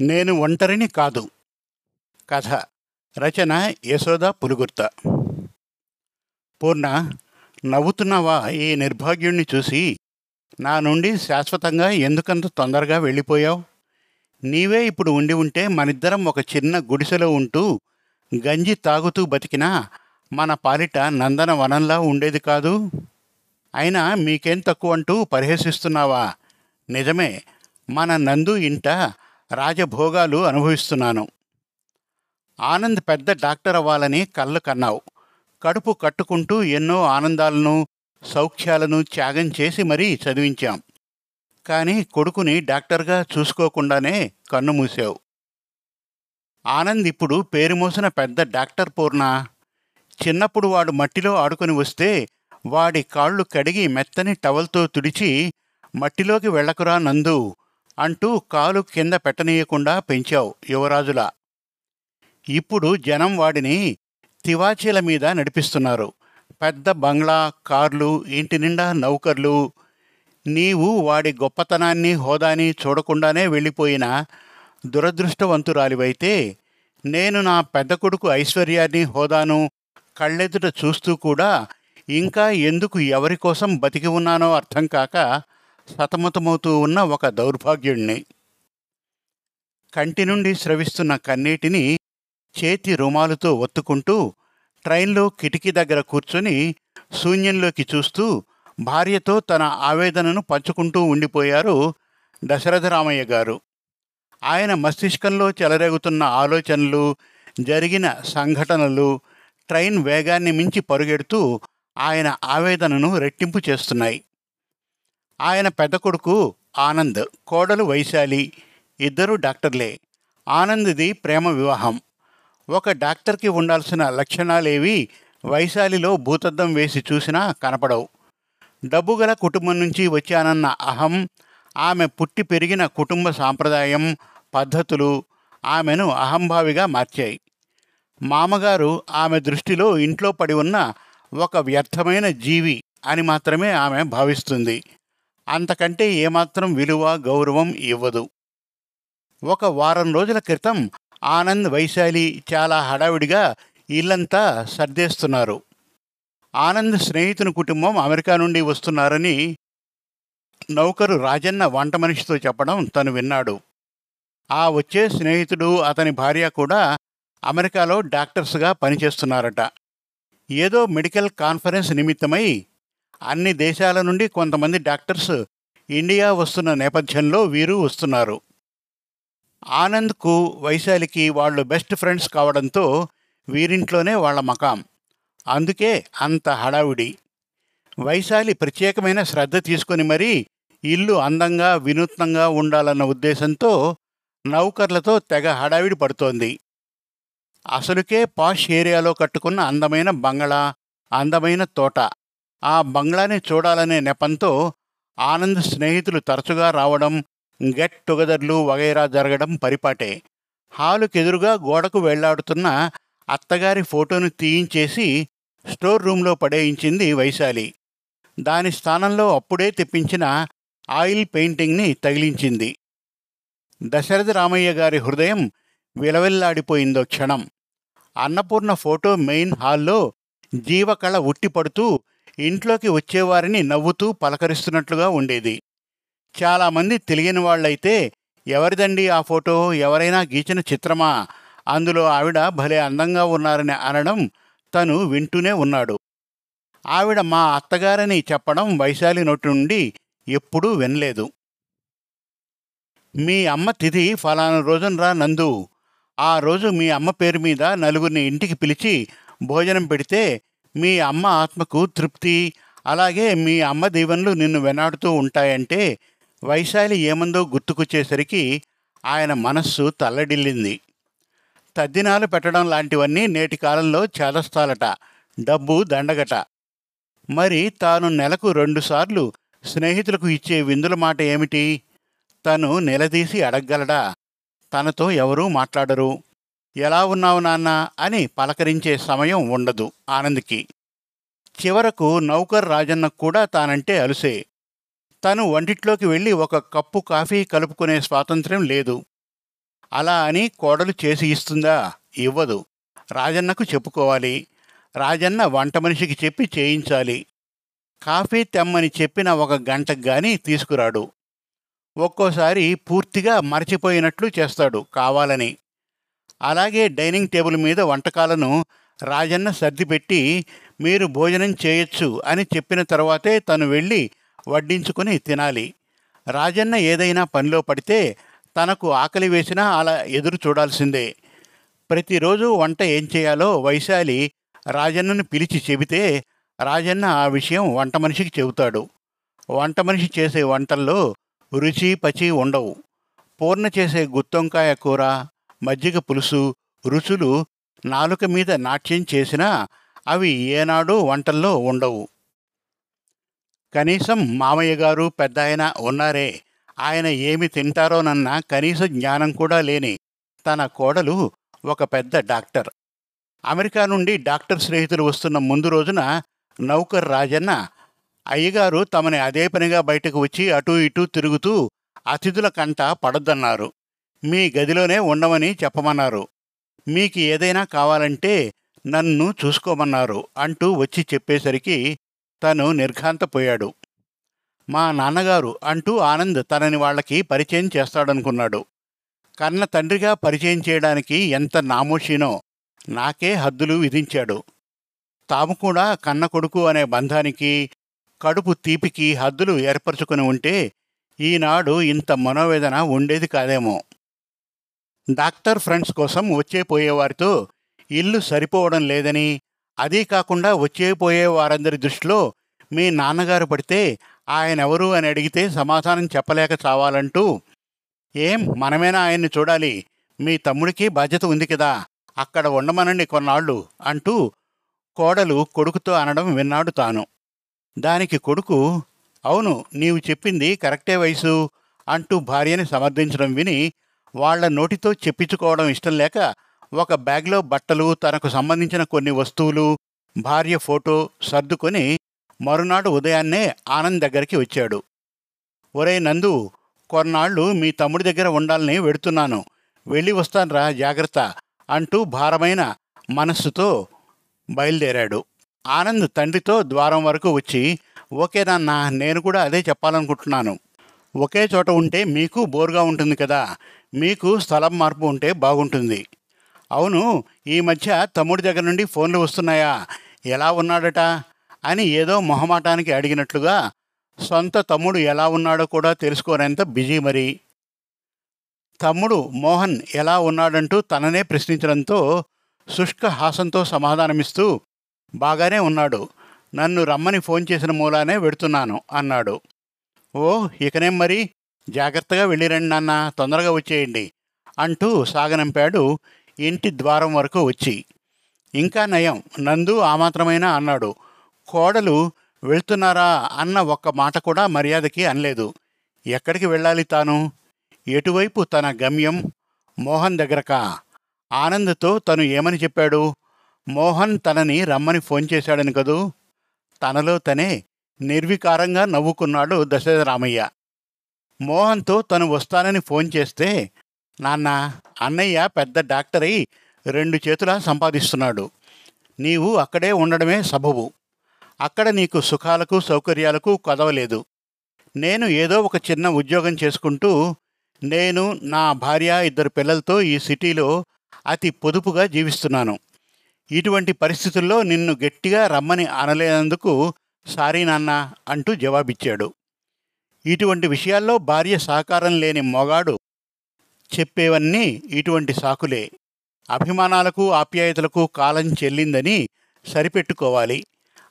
నేను ఒంటరిని కాదు. కథ. రచన యశోద పులుగుర్త. పూర్ణ నవ్వుతున్నావా ఈ నిర్భాగ్యుణ్ణి చూసి? నా నుండి శాశ్వతంగా ఎందుకంత తొందరగా వెళ్ళిపోయావు? నీవే ఇప్పుడు ఉండి ఉంటే మనిద్దరం ఒక చిన్న గుడిసెలో ఉంటూ గంజి తాగుతూ బతికినా మన పాలిట నందన వనంలా ఉండేది కాదు. అయినా మీకేం తక్కువ అంటూ పరిహసిస్తున్నావా? నిజమే మన నందు ఇంట రాజభోగాలు అనుభవిస్తున్నాను. ఆనంద్ పెద్ద డాక్టర్ అవ్వాలని కళ్ళు కన్నావు. కడుపు కట్టుకుంటూ ఎన్నో ఆనందాలను సౌఖ్యాలను త్యాగం చేసి మరీ చదివించాం. కానీ కొడుకుని డాక్టర్గా చూసుకోకుండానే కన్ను మూసావు. ఆనంద్ ఇప్పుడు పేరుమోసిన పెద్ద డాక్టర్ పూర్ణ. చిన్నప్పుడు వాడు మట్టిలో ఆడుకొని వస్తే వాడి కాళ్ళు కడిగి మెత్తని టవల్తో తుడిచి మట్టిలోకి వెళ్ళకురా నందు అంటూ కాలు కింద పెట్టనీయకుండా పెంచావు యువరాజులా. ఇప్పుడు జనం వాడిని తివాచీల మీద నడిపిస్తున్నారు. పెద్ద బంగ్లా కార్లు ఇంటి నిండా నౌకర్లు. నీవు వాడి గొప్పతనాన్ని హోదాని చూడకుండానే వెళ్ళిపోయిన దురదృష్టవంతురాలివైతే నేను నా పెద్ద కొడుకు ఐశ్వర్యాన్ని హోదాను కళ్ళెదుట చూస్తూ కూడా ఇంకా ఎందుకు ఎవరి కోసం బతికి ఉన్నానో అర్థం కాక సతమతమవుతూ ఉన్న ఒక దౌర్భాగ్యుణ్ణి కంటి నుండి స్రవిస్తున్న కన్నీటిని చేతి రుమాలుతో ఒత్తుకుంటూ ట్రైన్లో కిటికీ దగ్గర కూర్చొని శూన్యంలోకి చూస్తూ భార్యతో తన ఆవేదనను పంచుకుంటూ ఉండిపోయారు దశరథరామయ్య గారు. ఆయన మస్తిష్కంలో చెలరేగుతున్న ఆలోచనలు జరిగిన సంఘటనలు ట్రైన్ వేగాన్ని మించి పరుగెడుతూ ఆయన ఆవేదనను రెట్టింపు చేస్తున్నాయి. ఆయన పెద్ద కొడుకు ఆనంద్ కోడలు వైశాలి ఇద్దరు డాక్టర్లే. ఆనంద్ది ప్రేమ వివాహం. ఒక డాక్టర్కి ఉండాల్సిన లక్షణాలేవి వైశాలిలో భూతద్దం వేసి చూసినా కనపడవు. డబ్బుగల కుటుంబం నుంచి వచ్చానన్న అహం ఆమె పుట్టి పెరిగిన కుటుంబ సాంప్రదాయం పద్ధతులు ఆమెను అహంభావిగా మార్చాయి. మామగారు ఆమె దృష్టిలో ఇంట్లో పడి ఉన్న ఒక వ్యర్థమైన జీవి అని మాత్రమే ఆమె భావిస్తుంది. అంతకంటే ఏమాత్రం విలువ గౌరవం ఇవ్వదు. ఒక వారం రోజుల క్రితం ఆనంద్ వైశాలి చాలా హడావిడిగా ఇల్లంతా సర్దేస్తున్నారు. ఆనంద్ స్నేహితుని కుటుంబం అమెరికా నుండి వస్తున్నారని నౌకరు రాజన్న వంట మనిషితో చెప్పడం తను విన్నాడు. ఆ వచ్చే స్నేహితుడు అతని భార్య కూడా అమెరికాలో డాక్టర్స్గా పనిచేస్తున్నారట. ఏదో మెడికల్ కాన్ఫరెన్స్ నిమిత్తమై అన్ని దేశాల నుండి కొంతమంది డాక్టర్స్ ఇండియా వస్తున్న నేపథ్యంలో వీరు వస్తున్నారు. ఆనంద్కు వైశాలికి వాళ్ళు బెస్ట్ ఫ్రెండ్స్ కావడంతో వీరింట్లోనే వాళ్ళ మకాం. అందుకే అంత హడావుడి. వైశాలి ప్రత్యేకమైన శ్రద్ధ తీసుకొని మరీ ఇల్లు అందంగా వినూత్నంగా ఉండాలన్న ఉద్దేశంతో నౌకర్లతో తెగ హడావిడి పడుతోంది. అసలుకే పాష్ ఏరియాలో కట్టుకున్న అందమైన బంగళా అందమైన తోట. ఆ బంగ్లాని చూడాలనే నెపంతో ఆనంద్ స్నేహితులు తరచుగా రావడం గెట్ టుగెదర్లు వగైరా జరగడం పరిపాటే. హాలుకెదురుగా గోడకు వెళ్ళాడుతున్న అత్తగారి ఫోటోను తీయించేసి స్టోర్ రూంలో పడేయించింది వైశాలి. దాని స్థానంలో అప్పుడే తెప్పించిన ఆయిల్ పెయింటింగ్ని తగిలించింది. దశరథ రామయ్య గారి హృదయం విలవిల్లాడిపోయిందో క్షణం. అన్నపూర్ణ ఫోటో మెయిన్ హాల్లో జీవకళ ఉట్టిపడుతూ ఇంట్లోకి వచ్చేవారిని నవ్వుతూ పలకరిస్తున్నట్లుగా ఉండేది. చాలామంది తెలియని వాళ్ళైతే ఎవరిదండి ఆ ఫోటో? ఎవరైనా గీచిన చిత్రమా? అందులో ఆవిడ భలే అందంగా ఉన్నారని అనడం తను వింటూనే ఉన్నాడు. ఆవిడ మా అత్తగారని చెప్పడం వైశాలి నోటి నుండి ఎప్పుడూ వినలేదు. మీ అమ్మ తిథి ఫలానా రోజునరా నందు. ఆ రోజు మీ అమ్మ పేరు మీద నలుగురిని ఇంటికి పిలిచి భోజనం పెడితే మీ అమ్మ ఆత్మకు తృప్తి అలాగే మీ అమ్మ దీవెనలు నిన్ను వెనాడుతూ ఉంటాయంటే వైశాలి ఏమందో గుర్తుకొచ్చేసరికి ఆయన మనస్సు తల్లడిల్లింది. తద్దినాలు పెట్టడం లాంటివన్నీ నేటి కాలంలో చేదస్తాలట డబ్బు దండగట. మరి తాను నెలకు రెండుసార్లు స్నేహితులకు ఇచ్చే విందుల మాట ఏమిటి? తను నిలదీసి అడగగలడా? తనతో ఎవరూ మాట్లాడరు. ఎలా ఉన్నావు నాన్న? అని పలకరించే సమయం ఉండదు ఆనంద్కి. చివరకు నౌకర్ రాజన్నకు కూడా తానంటే అలుసే. తను వంటిట్లోకి వెళ్ళి ఒక కప్పు కాఫీ కలుపుకునే స్వాతంత్ర్యం లేదు. అలా అని కోడలు చేసి ఇస్తుందా? ఇవ్వదు. రాజన్నకు చెప్పుకోవాలి. రాజన్న వంట మనిషికి చెప్పి చేయించాలి. కాఫీ తెమ్మని చెప్పిన ఒక గంటకు గాని తీసుకురాడు. ఒక్కోసారి పూర్తిగా మరచిపోయినట్లు చేస్తాడు కావాలని. అలాగే డైనింగ్ టేబుల్ మీద వంటకాలను రాజన్న సర్దిపెట్టి మీరు భోజనం చేయొచ్చు అని చెప్పిన తర్వాతే తను వెళ్ళి వడ్డించుకుని తినాలి. రాజన్న ఏదైనా పనిలో పడితే తనకు ఆకలి వేసినా అలా ఎదురు చూడాల్సిందే. ప్రతిరోజు వంట ఏం చేయాలో వైశాలి రాజన్నను పిలిచి చెబితే రాజన్న ఆ విషయం వంట మనిషికి చెబుతాడు. వంట మనిషి చేసే వంటల్లో రుచి పచి ఉండవు. పూర్ణ చేసే గుత్తొంకాయ కూర మజ్జిగ పులుసు రుచులు నాలుక మీద నాట్యం చేసినా అవి ఏనాడూ వంటల్లో ఉండవు. కనీసం మామయ్య గారు పెద్దాయన ఉన్నారే ఆయన ఏమి తింటారోనన్న కనీస జ్ఞానం కూడా లేని తన కోడలు ఒక పెద్ద డాక్టర్. అమెరికా నుండి డాక్టర్ స్నేహితులు వస్తున్న ముందు రోజున నౌకర్ రాజన్న అయ్యగారు తమని అదే పనిగా బయటకు వచ్చి అటూ ఇటూ తిరుగుతూ అతిథుల కంట పడద్దన్నారు. మీ గదిలోనే ఉండమని చెప్పమన్నారు. మీకు ఏదైనా కావాలంటే నన్ను చూసుకోమన్నారు అంటూ వచ్చి చెప్పేసరికి తను నిర్ఘాంతపోయాడు. మా నాన్నగారు అంటూ ఆనంద్ తనని వాళ్ళకి పరిచయం చేస్తాడనుకున్నాడు. కన్న తండ్రిగా పరిచయం చేయడానికి ఎంత నామోషినో నాకే హద్దులు విధించాడు. తాము కూడా కన్న కొడుకు అనే బంధానికి కడుపు తీపికి హద్దులు ఏర్పరచుకుని ఉంటే ఈనాడు ఇంత మనోవేదన ఉండేది కాదేమో. డాక్టర్ ఫ్రెండ్స్ కోసం వచ్చే పోయేవారితో ఇల్లు సరిపోవడం లేదని అదీ కాకుండా వచ్చే పోయే వారందరి దృష్టిలో మీ నాన్నగారు పడితే ఆయనెవరు అని అడిగితే సమాధానం చెప్పలేక చావాలంటూ ఏం మనమేనా ఆయన్ని చూడాలి? మీ తమ్ముడికి బాధ్యత ఉంది కదా అక్కడ ఉండమనండి కొన్నాళ్ళు అంటూ కోడలు కొడుకుతో అనడం విన్నాడు తాను. దానికి కొడుకు అవును నీవు చెప్పింది కరెక్టే వయసు అంటూ భార్యని సమర్థించడం విని వాళ్ళ నోటితో చెప్పించుకోవడం ఇష్టం లేక ఒక బ్యాగ్లో బట్టలు తనకు సంబంధించిన కొన్ని వస్తువులు భార్య ఫోటో సర్దుకొని మరునాడు ఉదయాన్నే ఆనంద్ దగ్గరికి వచ్చాడు. ఒరే నందు కొన్నాళ్ళు మీ తమ్ముడి దగ్గర ఉండాలని వెడుతున్నాను. వెళ్ళి వస్తాన్రా జాగ్రత్త అంటూ భారమైన మనస్సుతో బయలుదేరాడు. ఆనంద్ తండ్రితో ద్వారం వరకు వచ్చి ఓకే నాన్న నేను కూడా అదే చెప్పాలనుకుంటున్నాను. ఒకే చోట ఉంటే మీకు బోరుగా ఉంటుంది కదా. మీకు స్థలం మార్పు ఉంటే బాగుంటుంది. అవును ఈ మధ్య తమ్ముడి దగ్గర నుండి ఫోన్లు వస్తున్నాయా? ఎలా ఉన్నాడట? అని ఏదో మొహమాటానికి అడిగినట్లుగా సొంత తమ్ముడు ఎలా ఉన్నాడో కూడా తెలుసుకోనేంత బిజీ మరి. తమ్ముడు మోహన్ ఎలా ఉన్నాడంటూ తననే ప్రశ్నించడంతో శుష్క హాసంతో సమాధానమిస్తూ బాగానే ఉన్నాడు. నన్ను రమ్మని ఫోన్ చేసిన మూలానే వెడుతున్నాను అన్నాడు. ఓ ఇకనేం మరి జాగ్రత్తగా వెళ్ళిరండి నాన్న తొందరగా వచ్చేయండి అంటూ సాగనంపాడు ఇంటి ద్వారం వరకు వచ్చి. ఇంకా నయం నందు ఆ మాత్రమైనా అన్నాడు. కోడలు వెళ్తున్నారా అన్న ఒక్క మాట కూడా మర్యాదకి అనలేదు. ఎక్కడికి వెళ్ళాలి తాను? ఎటువైపు తన గమ్యం? మోహన్ దగ్గరకా? ఆనంద్తో తను ఏమని చెప్పాడు? మోహన్ తనని రమ్మని ఫోన్ చేశాడని కదూ? తనలో తనే నిర్వికారంగా నవ్వుకున్నాడు దశరథరామయ్య మోహన్తో తను వస్తానని ఫోన్ చేస్తే నాన్న అన్నయ్య పెద్ద డాక్టర్ అయి రెండు చేతులా సంపాదిస్తున్నాడు. నీవు అక్కడే ఉండడమే సబబు. అక్కడ నీకు సుఖాలకు సౌకర్యాలకు కొదవలేదు. నేను ఏదో ఒక చిన్న ఉద్యోగం చేసుకుంటూ నేను నా భార్య ఇద్దరు పిల్లలతో ఈ సిటీలో అతి పొదుపుగా జీవిస్తున్నాను. ఇటువంటి పరిస్థితుల్లో నిన్ను గట్టిగా రమ్మని అనలేనందుకు సారీ నాన్న అంటూ జవాబిచ్చాడు. ఇటువంటి విషయాల్లో భార్య సహకారం లేని మొగాడు చెప్పేవన్నీ ఇటువంటి సాకులే. అభిమానాలకు ఆప్యాయతలకు కాలం చెల్లిందని సరిపెట్టుకోవాలి.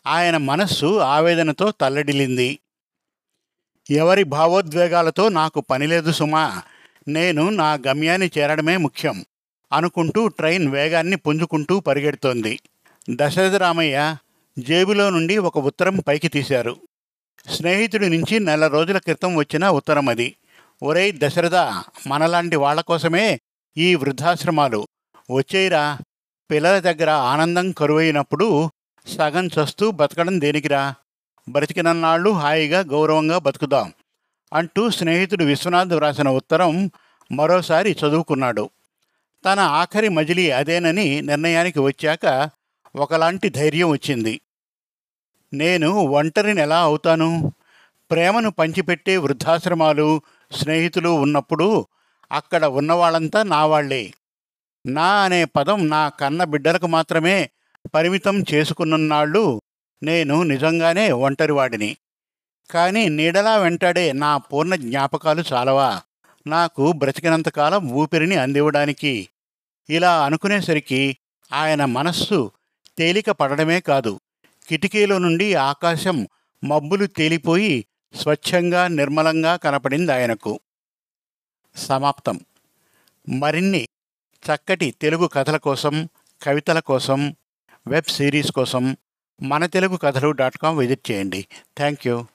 ఆయన మనస్సు ఆవేదనతో తల్లడిల్లింది. ఎవరి భావోద్వేగాలతో నాకు పనిలేదు సుమా నేను నా గమ్యాన్ని చేరడమే ముఖ్యం అనుకుంటూ ట్రైన్ వేగాన్ని పుంజుకుంటూ పరిగెడుతోంది. దశరథరామయ్య జేబులో నుండి ఒక ఉత్తరం పైకి తీశారు. స్నేహితుడి నుంచి నెల రోజుల క్రితం వచ్చిన ఉత్తరం అది. ఒరే దశరథ మనలాంటి వాళ్ళ కోసమే ఈ వృద్ధాశ్రమాలు. వచ్చేయిరా. పిల్లల దగ్గర ఆనందం కరువైనప్పుడు సగం చస్తూ బతకడం దేనికిరా? బతికినన్నాళ్ళు హాయిగా గౌరవంగా బతుకుదాం అంటూ స్నేహితుడు విశ్వనాథ్ వ్రాసిన ఉత్తరం మరోసారి చదువుకున్నాడు. తన ఆఖరి మజిలీ అదేనని నిర్ణయానికి వచ్చాక ఒకలాంటి ధైర్యం వచ్చింది. నేను ఒంటరిని ఎలా అవుతాను? ప్రేమను పంచిపెట్టే వృద్ధాశ్రమాలు స్నేహితులు ఉన్నప్పుడు అక్కడ ఉన్నవాళ్ళంతా నా వాళ్ళే నా అనే పదం నా కన్న బిడ్డలకు మాత్రమే పరిమితం చేసుకున్నన్నాళ్ళు నేను నిజంగానే ఒంటరివాడిని. కానీ నీడలా వెంటాడే నా పూర్ణ జ్ఞాపకాలు చాలవా? నాకు బ్రతికినంతకాలం ఊపిరిని అందివ్వడానికి. ఇలా అనుకునేసరికి ఆయన మనస్సు తేలిక పడడమే కాదు. కిటికీలో నుండి ఆకాశం మబ్బులు తేలిపోయి స్వచ్ఛంగా నిర్మలంగా కనపడింది ఆయనకు. సమాప్తం. మరిన్ని చక్కటి తెలుగు కథల కోసం కవితల కోసం వెబ్ సిరీస్ కోసం మన తెలుగు కథలు డాట్ కామ్ విజిట్ చేయండి. Thank you.